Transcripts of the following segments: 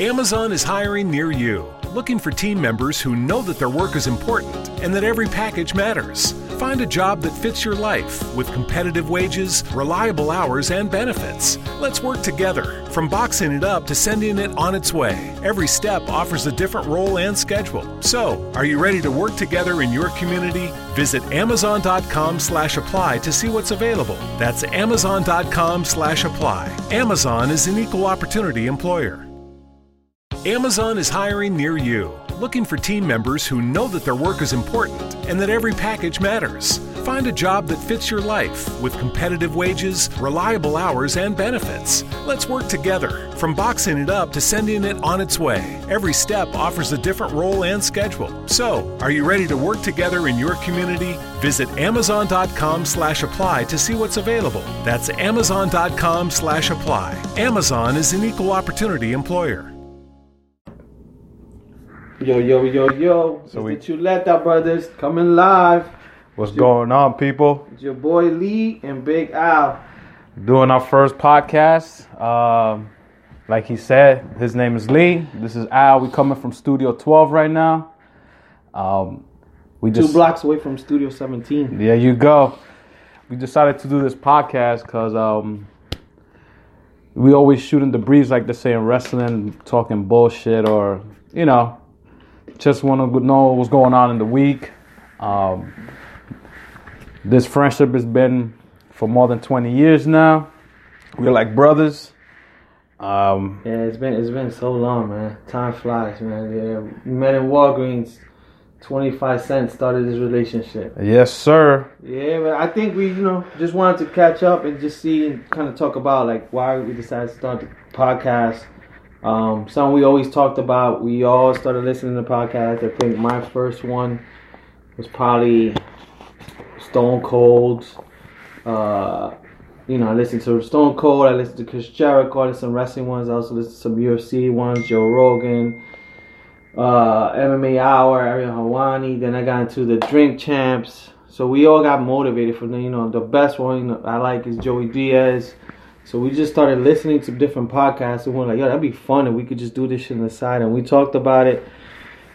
Amazon is hiring near you, looking for team members who know that their work is important and that every package matters. Find a job that fits your life with competitive wages, reliable hours, and benefits. Let's work together, from boxing it up to sending it on its way. Every step offers a different role and schedule. So, are you ready to work together in your community? Visit amazon.com/apply to see what's available. That's amazon.com/apply. Amazon is an equal opportunity employer. Amazon is hiring near you, looking for team members who know that their work is important and that every package matters. Find a job that fits your life with competitive wages, reliable hours, and benefits. Let's work together, from boxing it up to sending it on its way. Every step offers a different role and schedule. So, are you ready to work together in your community? Visit amazon.com/apply to see what's available. That's amazon.com/apply. Amazon is an equal opportunity employer. Yo, yo, yo, yo. So we- we Chuleta Brothers coming live. What's going on, people? It's your boy Lee and Big Al. Doing our first podcast. Um, like he said, his name is Lee. This is Al. We coming from Studio 12 right now. Um, we Two just blocks away from Studio 17. there you go. We decided to do this podcast because um, we always shooting the breeze, like they say in wrestling, talking bullshit, or you know, just want to know what's going on in the week. Um, this friendship has been for more than 20 years now. We're like brothers. Um, Yeah, it's been it's been so long, man. Time flies, man. Yeah, we met in Walgreens. 25 cents started this relationship. yes, sir. Yeah, but I think we, you know, just wanted to catch up and just see and kind of talk about like why we decided to start the podcast. Um, something we always talked about. We all started listening to podcasts. I think my first one was probably Stone Cold. Uh, you know, I listened to Stone Cold. I listened to Chris Jericho. I listened to wrestling ones. I also listened to some UFC ones. Joe Rogan uh, MMA Hour, Ariel Helwani. Then I got into the Drink Champs. So we all got motivated from the, you know, the best one I like is Joey Diaz. So we just started listening to different podcasts and we're like, yo, that'd be fun if we could just do this shit on the side. And we talked about it.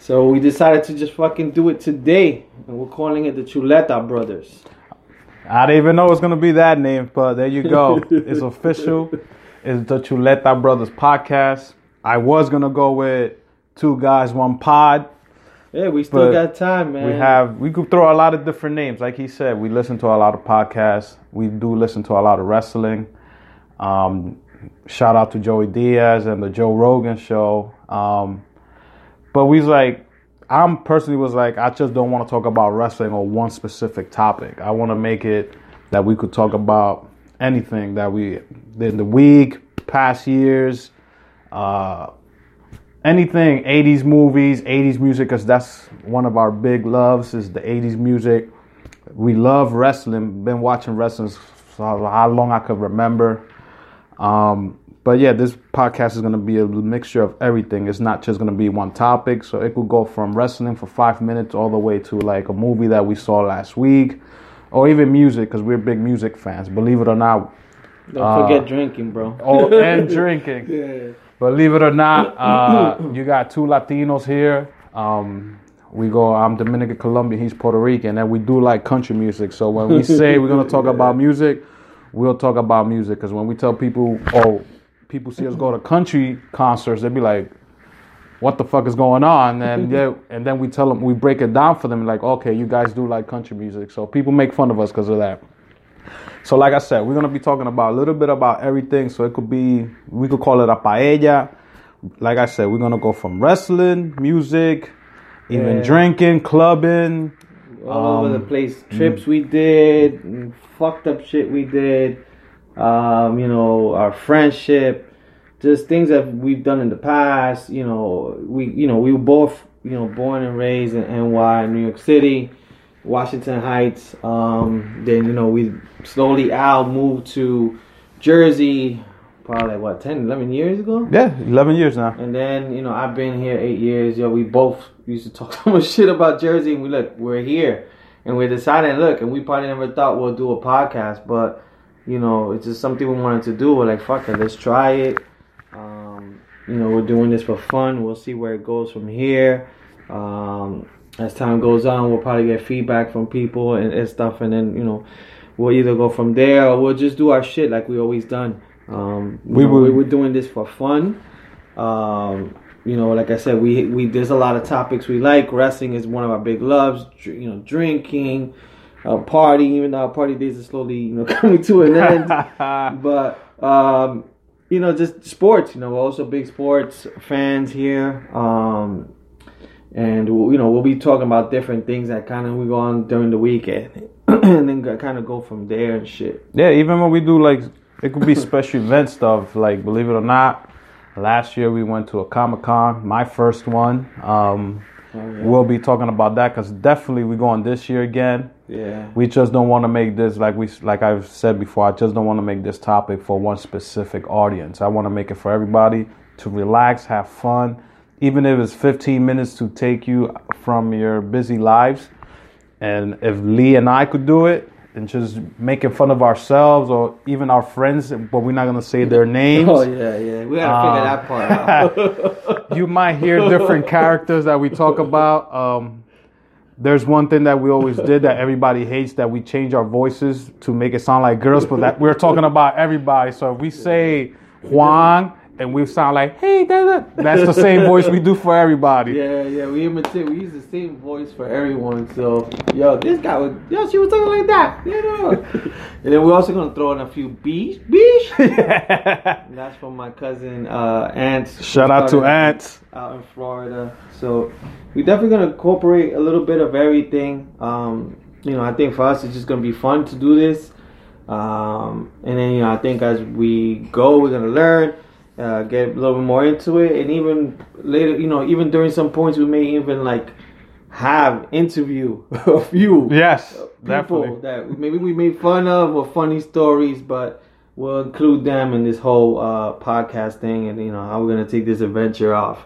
So we decided to just fucking do it today. And we're calling it the Chuleta Brothers. I didn't even know it was gonna be that name, but there you go. it's official. It's the Chuleta Brothers podcast. I was gonna go with two guys, one pod. Yeah, we still got time, man. We have we could throw a lot of different names. Like he said, we listen to a lot of podcasts. We do listen to a lot of wrestling. Um, shout out to Joey Diaz and the Joe Rogan show. Um, but we was like, I'm personally was like, I just don't want to talk about wrestling or one specific topic. I want to make it that we could talk about anything that we in the week, past years, uh, anything 80s movies 80s music because that's one of our big loves is the 80s music we love wrestling been watching wrestling for how long i could remember um, but yeah this podcast is going to be a mixture of everything it's not just going to be one topic so it could go from wrestling for five minutes all the way to like a movie that we saw last week or even music because we're big music fans believe it or not Don't uh, forget drinking, bro. oh and drinking Yeah. Believe it or not, uh, you got two Latinos here. Um, we go. I'm Dominican, Colombian. He's Puerto Rican, and we do like country music. So when we say we're gonna talk about music, we'll talk about music. Because when we tell people, oh, people see us go to country concerts, they'd be like, "What the fuck is going on?" And yeah, and then we tell them, we break it down for them, like, okay, you guys do like country music. So people make fun of us because of that. So like I said, we're gonna be talking about a little bit about everything. So it could be we could call it a paella. Like I said, we're gonna go from wrestling, music, even Yeah. drinking, clubbing. All over Um, the place. Trips we did, fucked up shit we did. Um, you know, our friendship, just things that we've done in the past. You know, we you know we were both you know born and raised in NY, New York City, Washington Heights. Um, then you know we slowly out moved to Jersey, probably what 10, 11 years ago. Yeah, eleven years now. And then, you know, I've been here eight years. Yo, we both used to talk so much shit about Jersey, and we look, we're here, and we're deciding, look, and we probably never thought we'll do a podcast, but you know, it's just something we wanted to do. We're like, fuck it, let's try it. Um, you know, we're doing this for fun. We'll see where it goes from here. Um, as time goes on, we'll probably get feedback from people and, and stuff, and then you know, we'll either go from there or we'll just do our shit like we always done. Um, We we will- we we're doing this for fun. Um, you know, like I said, we we there's a lot of topics we like. Wrestling is one of our big loves. Dr- You know, drinking, uh, party. Even though our party days are slowly you know coming to an end, but um, you know, just sports. You know, we're also big sports fans here. Um, and you know, we'll be talking about different things that kind of we go on during the weekend, and then kind of go from there and shit. Yeah, even when we do like it could be special event stuff. Like believe it or not, last year we went to a Comic Con, my first one. Um, We'll be talking about that because definitely we're going this year again. Yeah. We just don't want to make this like we like I've said before. I just don't want to make this topic for one specific audience. I want to make it for everybody to relax, have fun, even if it's 15 minutes to take you from your busy lives. And if Lee and I could do it and just making fun of ourselves or even our friends, but we're not gonna say their names. Oh yeah, yeah. We gotta figure that part out. you might hear different characters that we talk about. Um, there's one thing that we always did that everybody hates that we change our voices to make it sound like girls, but that we're talking about everybody. So if we say Juan and we sound like hey, da, da, that's the same voice we do for everybody. yeah, yeah. We imitate. We use the same voice for everyone. So yo, this guy was yo, she was talking like that. You know. and then we're also gonna throw in a few beesh, beesh. And that's from my cousin uh, Ant. Shout out to Ants. out in Florida. So we're definitely gonna incorporate a little bit of everything. Um, you know, I think for us it's just gonna be fun to do this. Um, and then you know, I think as we go, we're gonna learn, uh, get a little bit more into it, and even later, you know, even during some points, we may even like have interview a few Yes, people definitely. that maybe we made fun of or funny stories, but we'll include them in this whole uh, podcast thing, and you know how we're gonna take this adventure off,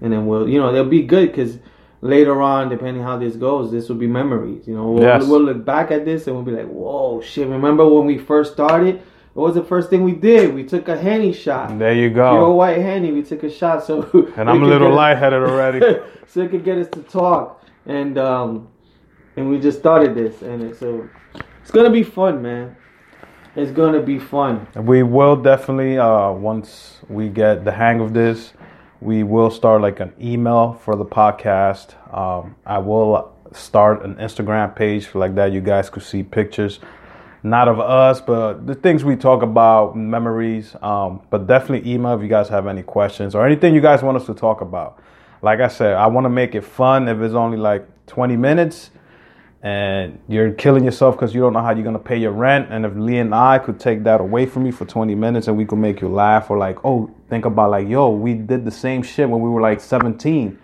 and then we'll, you know, they'll be good because later on, depending how this goes, this will be memories. You know, we'll, Yes. we'll look back at this and we'll be like, whoa, shit! Remember when we first started? What was the first thing we did? We took a henny shot. There you go. Pure white henny. We took a shot, so And I'm a little lightheaded already. so it could get us to talk, and um, and we just started this, and it, so it's gonna be fun, man. It's gonna be fun. We will definitely uh, once we get the hang of this, we will start like an email for the podcast. Um, I will start an Instagram page like that. You guys could see pictures, not of us, but the things we talk about, memories. Um, but definitely email if you guys have any questions or anything you guys want us to talk about. Like I said, I want to make it fun. If it's only like 20 minutes, and you're killing yourself because you don't know how you're gonna pay your rent. And if Lee and I could take that away from you for 20 minutes and we could make you laugh, or like, oh, think about like, yo, we did the same shit when we were like 17.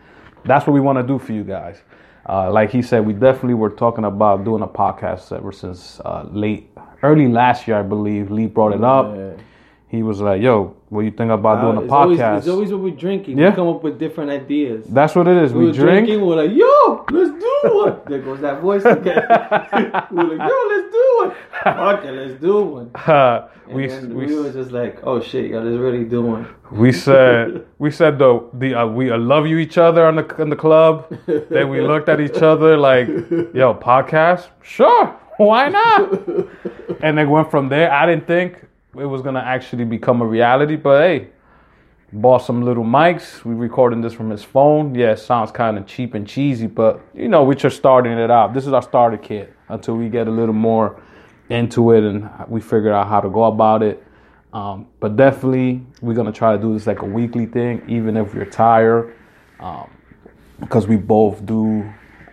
That's what we want to do for you guys. Uh, like he said, we definitely were talking about doing a podcast ever since uh, late, early last year, I believe. Lee brought it up. Yeah. He was like, yo, what do you think about doing a Uh, always, podcast? it's always what we're drinking. Yeah. We come up with different ideas. That's what it is. we We, were drink. drinking. We're like, yo, let's do one. there goes that voice again. we're like, yo, let's do one. It, let's do one. Uh, we, we, we were just like, oh shit, yo, let's really do one. We said we said though the uh, we uh, love you each other on the in the club. then we looked at each other like, yo, podcast, sure, why not? and then went from there. I didn't think it was gonna actually become a reality, but hey, bought some little mics. We recording this from his phone. Yeah, sounds kind of cheap and cheesy, but you know, we're just starting it out. This is our starter kit until we get a little more into it and we figure out how to go about it. Um, but definitely, we're gonna try to do this like a weekly thing, even if we're tired, because we both do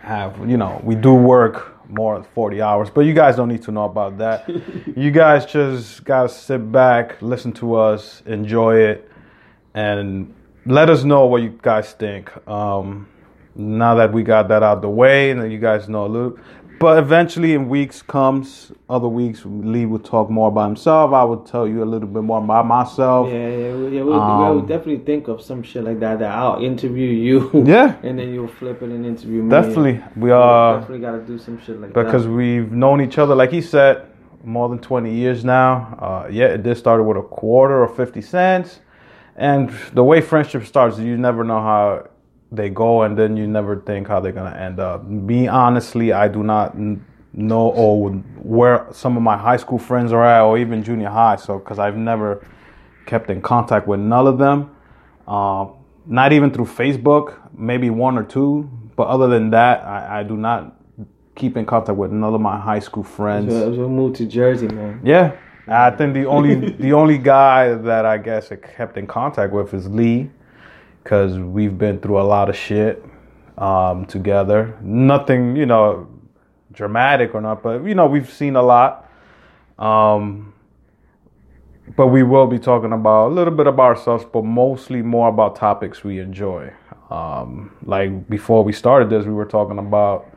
have, you know, we do work more than 40 hours. But you guys don't need to know about that. you guys just gotta sit back, listen to us, enjoy it, and let us know what you guys think. Um, now that we got that out the way, and you guys know a little. But eventually, in weeks comes, other weeks, Lee will talk more about himself. I will tell you a little bit more about myself. Yeah, yeah, yeah. We'll, Um, we'll definitely think of some shit like that. That I'll interview you. Yeah. and then you'll flip it and interview me. Definitely, we are definitely got to do some shit like because that. Because we've known each other, like he said, more than 20 years now. Uh, yeah, it did started with a quarter or 50 cents, and the way friendship starts, you never know how they go, and then you never think how they're gonna end up. Me honestly, I do not know or where some of my high school friends are at, or even junior high. So because I've never kept in contact with none of them, uh, not even through Facebook, maybe one or two. But other than that, I, I do not keep in contact with none of my high school friends. So, we moved to Jersey, man. Yeah, I think the only the only guy that I guess I kept in contact with is Lee, because we've been through a lot of shit um, together. Nothing, you know, dramatic or not, but you know, we've seen a lot. Um, but we will be talking about a little bit about ourselves, but mostly more about topics we enjoy. Um, like before we started this, we were talking about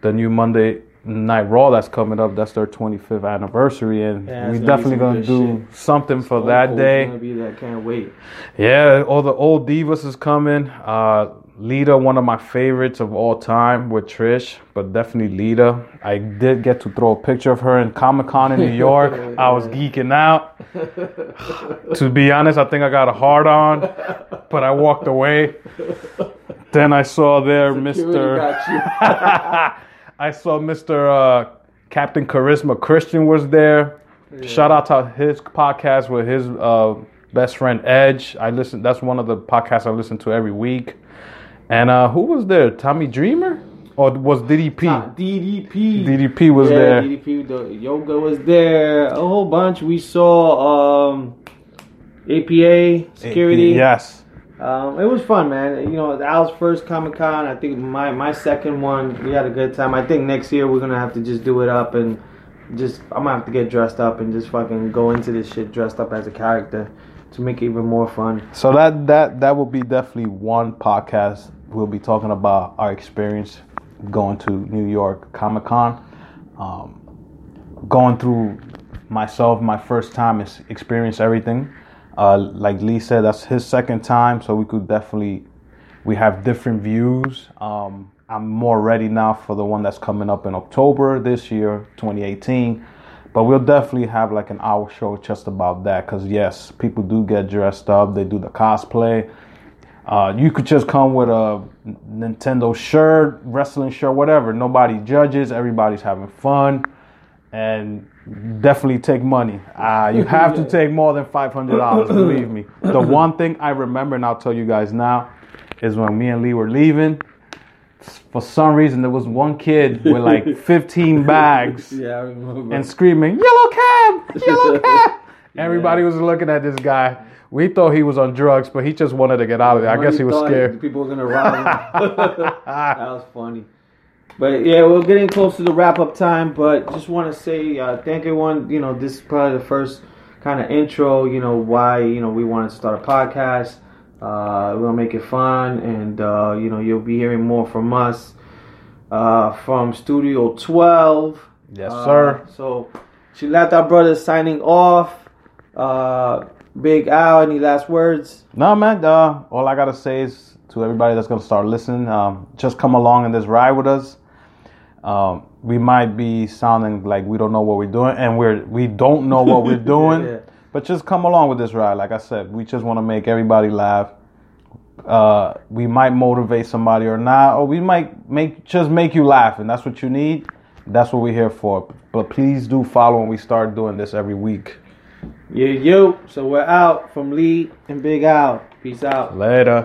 the new Monday Night Raw that's coming up. That's their 25th anniversary, and Yeah, we definitely gonna do shit. something for Stone that Cold's day. Gonna be there. Can't wait. Yeah, all the old divas is coming. Uh, Lita, one of my favorites of all time with Trish, but definitely Lita. I did get to throw a picture of her in Comic Con in New York. I was geeking out. to be honest, I think I got a hard on, but I walked away. Then I saw there Security Mr. I saw Mr. Uh, Captain Charisma Christian was there. Shout out to his podcast with his uh, best friend Edge. I listen. That's one of the podcasts I listen to every week. And uh, who was there? Tommy Dreamer or was DDP? Nah, DDP. DDP was yeah, there. DDP. The yoga was there. A whole bunch. We saw um, APA security. Yes. Um, it was fun, man. You know, Al's first Comic Con. I think my my second one. We had a good time. I think next year we're gonna have to just do it up and just. I'm gonna have to get dressed up and just fucking go into this shit dressed up as a character to make it even more fun. So that that that will be definitely one podcast. We'll be talking about our experience going to New York Comic Con, um, going through myself my first time experience everything. Uh, like Lee said, that's his second time, so we could definitely we have different views. Um, I'm more ready now for the one that's coming up in October this year, 2018. But we'll definitely have like an hour show just about that because yes, people do get dressed up. They do the cosplay. Uh, you could just come with a Nintendo shirt, wrestling shirt, whatever. Nobody judges. Everybody's having fun, and definitely take money. Uh, you have to take more than five hundred dollars. Believe me. The one thing I remember, and I'll tell you guys now, is when me and Lee were leaving. For some reason, there was one kid with like 15 bags Yeah, and screaming, "Yellow cab! Yellow cab!" Everybody was looking at this guy. We thought he was on drugs, but he just wanted to get out of there. I guess he was scared. People were gonna rob him. that was funny. But yeah, we're getting close to the wrap up time. But just want to say uh, thank everyone. You know, this is probably the first kind of intro. You know why you know we wanted to start a podcast. Uh, we're gonna make it fun, and uh, you know you'll be hearing more from us uh, from Studio Twelve. Yes, Uh, sir. So, Chuleta Brothers signing off. Uh, Big Al, any last words? No, man. Uh, all I gotta say is to everybody that's gonna start listening, um, just come along in this ride with us. Um, we might be sounding like we don't know what we're doing, and we're we don't know what we're doing. Yeah. But just come along with this ride. Like I said, we just want to make everybody laugh. Uh, we might motivate somebody or not, or we might make just make you laugh, and that's what you need. That's what we're here for. But please do follow when we start doing this every week. Yeah, yo. So we're out from Lee and Big Al. Peace out. Later.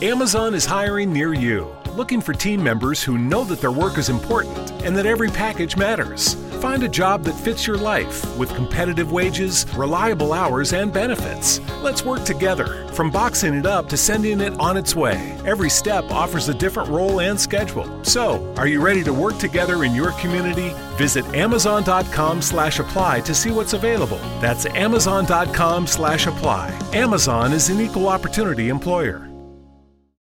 Amazon is hiring near you. looking for team members who know that their work is important and that every package matters. Find a job that fits your life with competitive wages, reliable hours, and benefits. Let's work together. From boxing it up to sending it on its way, every step offers a different role and schedule. So, are you ready to work together in your community? Visit amazon.com slash apply to see what's available. That's amazon.com slash apply. Amazon is an equal opportunity employer.